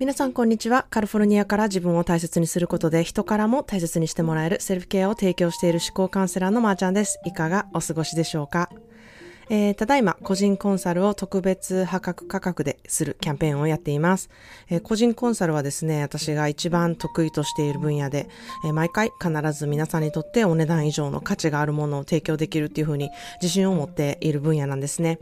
皆さんこんにちは。カリフォルニアから自分を大切にすることで人からも大切にしてもらえるセルフケアを提供している思考カウンセラーのまーちゃんです。いかがお過ごしでしょうか？えー、ただいま個人コンサルを特別破格価格でするキャンペーンをやっています、えー、個人コンサルはですね、私が一番得意としている分野で、えー、毎回必ず皆さんにとってお値段以上の価値があるものを提供できるっていうふうに自信を持っている分野なんですね。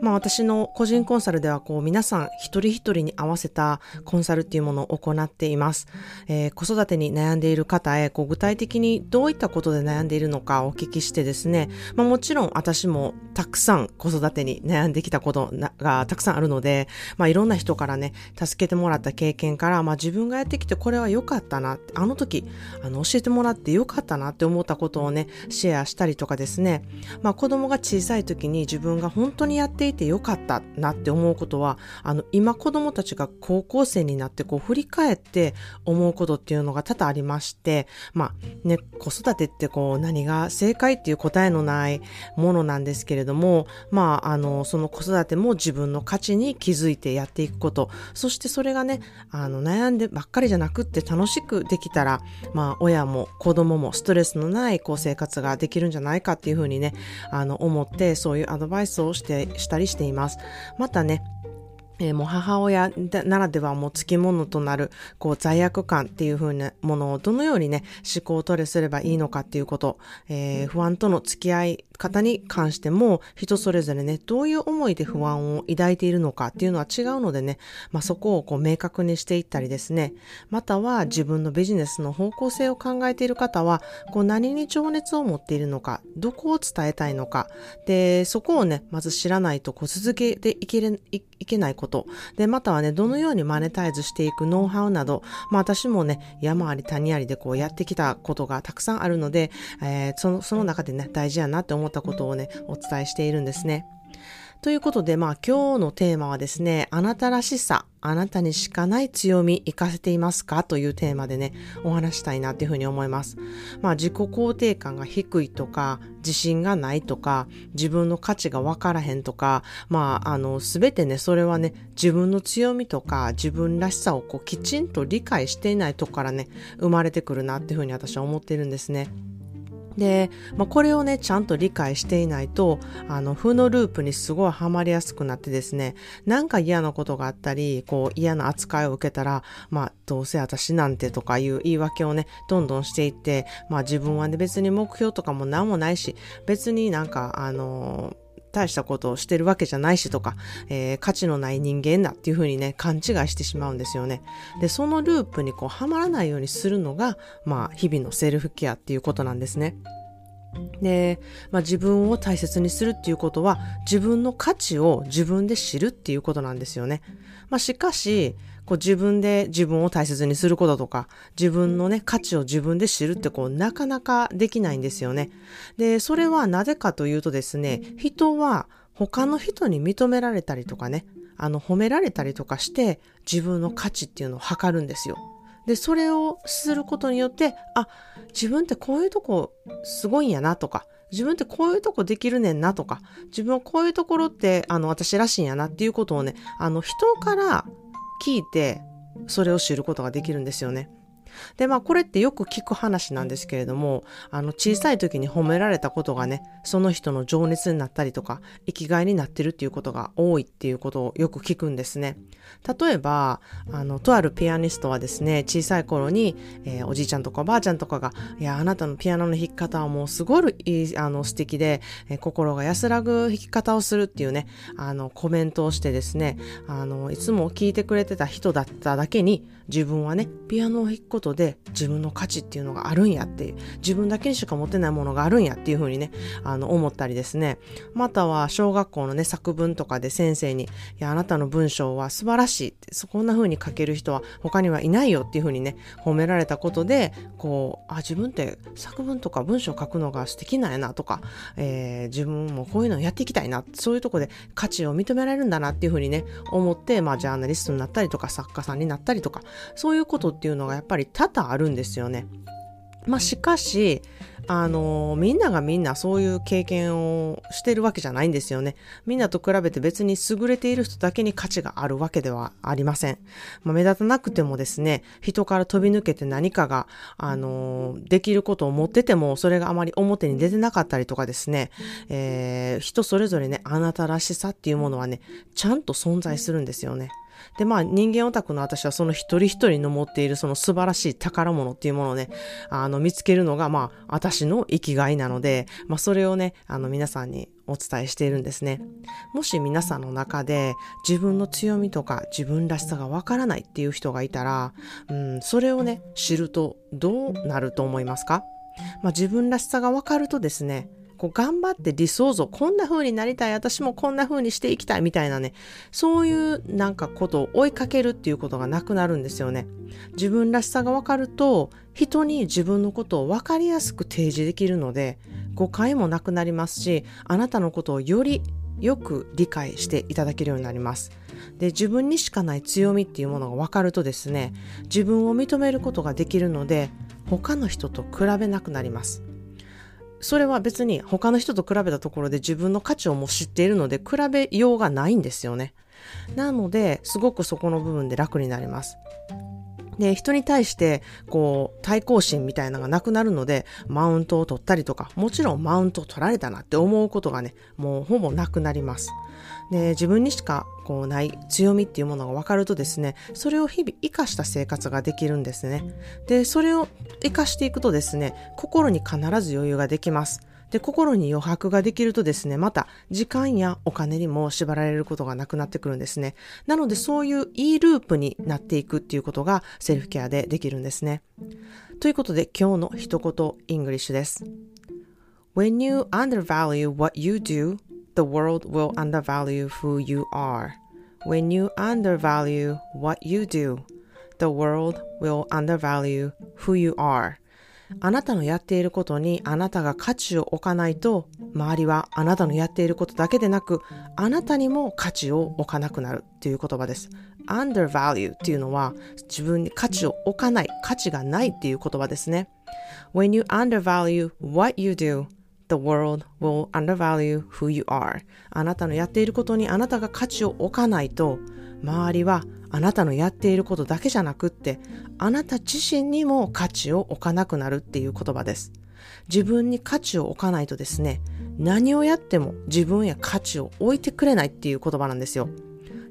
まあ私の個人コンサルではこう皆さん一人一人に合わせたコンサルっていうものを行っています。えー、子育てに悩んでいる方へこう具体的にどういったことで悩んでいるのかお聞きしてですね、まあもちろん私もたくくさん子育てに悩んできたことがたくさんあるので、まあいろんな人からね、助けてもらった経験から、まあ自分がやってきてこれは良かったな、あの時、あの教えてもらって良かったなって思ったことをね、シェアしたりとかですね、まあ子供が小さい時に自分が本当にやっていて良かったなって思うことは、あの今子供たちが高校生になってこう振り返って思うことっていうのが多々ありまして、まあね、子育てってこう何が正解っていう答えのないものなんですけれども、も、まあ、あの、その子育ても自分の価値に気づいてやっていくこと、そしてそれがね、あの、悩んでばっかりじゃなくって楽しくできたら、まあ、親も子供もストレスのない、こう、生活ができるんじゃないかっていうふうにね、あの、思って、そういうアドバイスをして、したりしています。またね、えー、もう母親ならではもう付き物となる、こう罪悪感っていう風なものをどのようにね、思考をトレすればいいのかっていうこと、えー、不安との付き合い方に関しても、人それぞれね、どういう思いで不安を抱いているのかっていうのは違うのでね、まあ、そこをこう明確にしていったりですね、または自分のビジネスの方向性を考えている方は、こう何に情熱を持っているのか、どこを伝えたいのか、で、そこをね、まず知らないとこう続けていけれいけないこと。で、またはね、どのようにマネタイズしていくノウハウなど、まあ私もね、山あり谷ありでこうやってきたことがたくさんあるので、えー、その、その中でね、大事やなって思ったことをね、お伝えしているんですね。ということで、まあ今日のテーマはですね、あなたらしさ、あなたにしかない強み活かせていますか？というテーマでね、お話したいなっていうふうに思います。まあ自己肯定感が低いとか、自信がないとか、自分の価値がわからへんとか、まああの、すべてね、それはね、自分の強みとか、自分らしさをこうきちんと理解していないとこからね、生まれてくるなっていうふうに私は思ってるんですね。で、まあ、これをね、ちゃんと理解していないと、あの、負のループにすごいハマりやすくなってですね、なんか嫌なことがあったり、こう嫌な扱いを受けたら、まあ、どうせ私なんてとかいう言い訳をね、どんどんしていって、まあ自分はね、別に目標とかも何もないし、別になんか、あのー大したことをしてるわけじゃないしとか、えー、価値のない人間だっていうふうにね、勘違いしてしまうんですよね。で、そのループにこう、はまらないようにするのが、まあ、日々のセルフケアっていうことなんですね。で、まあ、自分を大切にするっていうことは自分の価値を自分で知るっていうことなんですよね。まあ、しかし、こう自分で自分を大切にすることとか、自分のね、価値を自分で知るってこう、なかなかできないんですよね。で、それはなぜかというとですね、人は他の人に認められたりとかね、あの、褒められたりとかして、自分の価値っていうのを測るんですよ。で、それをすることによって、あ、自分ってこういうとこすごいんやなとか、自分ってこういうとこできるねんなとか、自分はこういうところって、あの、私らしいんやなっていうことをね、あの、人から聞いて、それを知ることができるんですよね。で、まあこれってよく聞く話なんですけれども、あの小さい時に褒められたことがね、その人の情熱になったりとか、生きがいになってるっていうことが多いっていうことをよく聞くんですね。例えば、あの、とあるピアニストはですね、小さい頃に、えー、おじいちゃんとかおばあちゃんとかが、いや、あなたのピアノの弾き方はもうすごい、あの、素敵で、えー、心が安らぐ弾き方をするっていうね、あの、コメントをしてですね、あの、いつも聞いてくれてた人だっただけに、自分はね、ピアノを弾くことで自分の価値っていうのがあるんやっていう、自分だけにしか持てないものがあるんやっていうふうにね、あの、思ったりですね。または、小学校のね、作文とかで先生に、いや、あなたの文章は素晴らしいって、そこんな風に書ける人は他にはいないよっていうふうにね、褒められたことで、こう、あ、自分って作文とか文章書くのが素敵なんやなとか、えー、自分もこういうのやっていきたいな、そういうとこで価値を認められるんだなっていうふうにね、思って、まあ、ジャーナリストになったりとか、作家さんになったりとか、そういうことっていうのがやっぱり多々あるんですよね。まあしかし、あのみんながみんなそういう経験をしてるわけじゃないんですよね。みんなと比べて別に優れている人だけに価値があるわけではありません。まあ、目立たなくてもですね、人から飛び抜けて何かが、あのできることを持ってても、それがあまり表に出てなかったりとかですね、えー、人それぞれね、あなたらしさっていうものはね、ちゃんと存在するんですよね。で、まあ人間オタクの私はその一人一人の持っているその素晴らしい宝物っていうものをね、あの見つけるのがまあ私の生きがいなので、まあそれをね、あの皆さんにお伝えしているんですね。もし皆さんの中で自分の強みとか自分らしさがわからないっていう人がいたら、うん、それをね、知るとどうなると思いますか？まあ自分らしさがわかるとですね、こう頑張って理想像、こんな風になりたい、私もこんな風にしていきたいみたいなね、そういうなんかことを追いかけるっていうことがなくなるんですよね。自分らしさがわかると、人に自分のことをわかりやすく提示できるので、誤解もなくなりますし、あなたのことをよりよく理解していただけるようになります。で、自分にしかない強みっていうものが分かるとですね、自分を認めることができるので、他の人と比べなくなります。それは別に他の人と比べたところで自分の価値をもう知っているので比べようがないんですよね。なので、すごくそこの部分で楽になります。で、人に対して、こう、対抗心みたいなのがなくなるので、マウントを取ったりとか、もちろんマウントを取られたなって思うことがね、もうほぼなくなります。で、自分にしかこうない強みっていうものが分かるとですね、それを日々活かした生活ができるんですね。で、それを活かしていくとですね、心に必ず余裕ができます。で、心に余白ができるとですね、また時間やお金にも縛られることがなくなってくるんですね。なのでそういういいループになっていくっていうことがセルフケアでできるんですね。ということで今日の一言 English です。When you undervalue what you do, the world will undervalue who you are. When you undervalue what you do, the world will undervalue who you are. あなたのやっていることにあなたが価値を置かないと、周りはあなたのやっていることだけでなく、あなたにも価値を置かなくなるっていう言葉です。undervalue っていうのは自分に価値を置かない、価値がないっていう言葉ですね。When you undervalue what you do, The world will undervalue who you are. あなたのやっていることにあなたが価値を置かないと、周りはあなたのやっていることだけじゃなくって、あなた自身にも価値を置かなくなるっていう言葉です。自分に価値を置かないとですね、何をやっても自分や価値を置いてくれないっていう言葉なんですよ。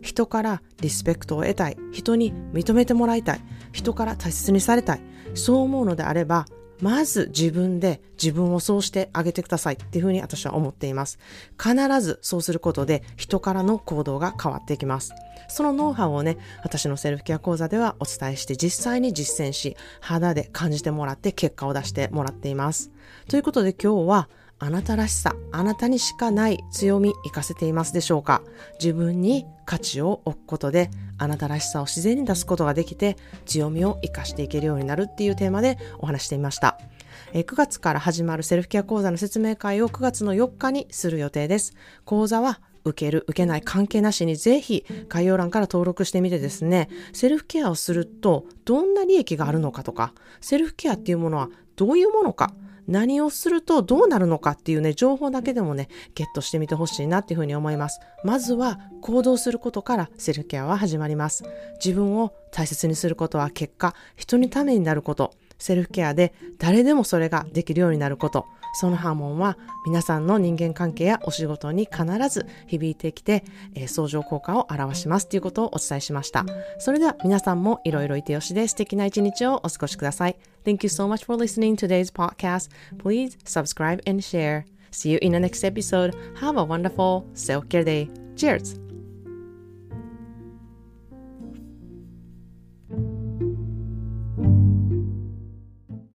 人からリスペクトを得たい。人に認めてもらいたい。人から大切にされたい。そう思うのであれば、まず自分で自分をそうしてあげてくださいっていうふうに私は思っています。必ずそうすることで人からの行動が変わっていきます。そのノウハウをね、私のセルフケア講座ではお伝えして実際に実践し、肌で感じてもらって結果を出してもらっています。ということで今日はあなたらしさ、あなたにしかない強み活かせていますでしょうか？自分に価値を置くことで、あなたらしさを自然に出すことができて、強みを活かしていけるようになるっていうテーマでお話してみました。9月から始まるセルフケア講座の説明会を9月の4日にする予定です。講座は受ける、受けない関係なしにぜひ概要欄から登録してみてですね、セルフケアをするとどんな利益があるのかとか、セルフケアっていうものはどういうものか、何をするとどうなるのかっていうね、情報だけでもね、ゲットしてみてほしいなっていうふうに思います。まずは行動することからセルフケアは始まります。自分を大切にすることは結果、人にためになること、セルフケアで誰でもそれができるようになること、その波紋は皆さんの人間関係やお仕事に必ず響いてきて、えー、相乗効果を表しますということをお伝えしました。それでは皆さんもいろいろいてよしで素敵な一日をお過ごしください。Thank you so much for listening to today's podcast. Please subscribe and share. See you in the next episode. Have a wonderful self-care day. Cheers!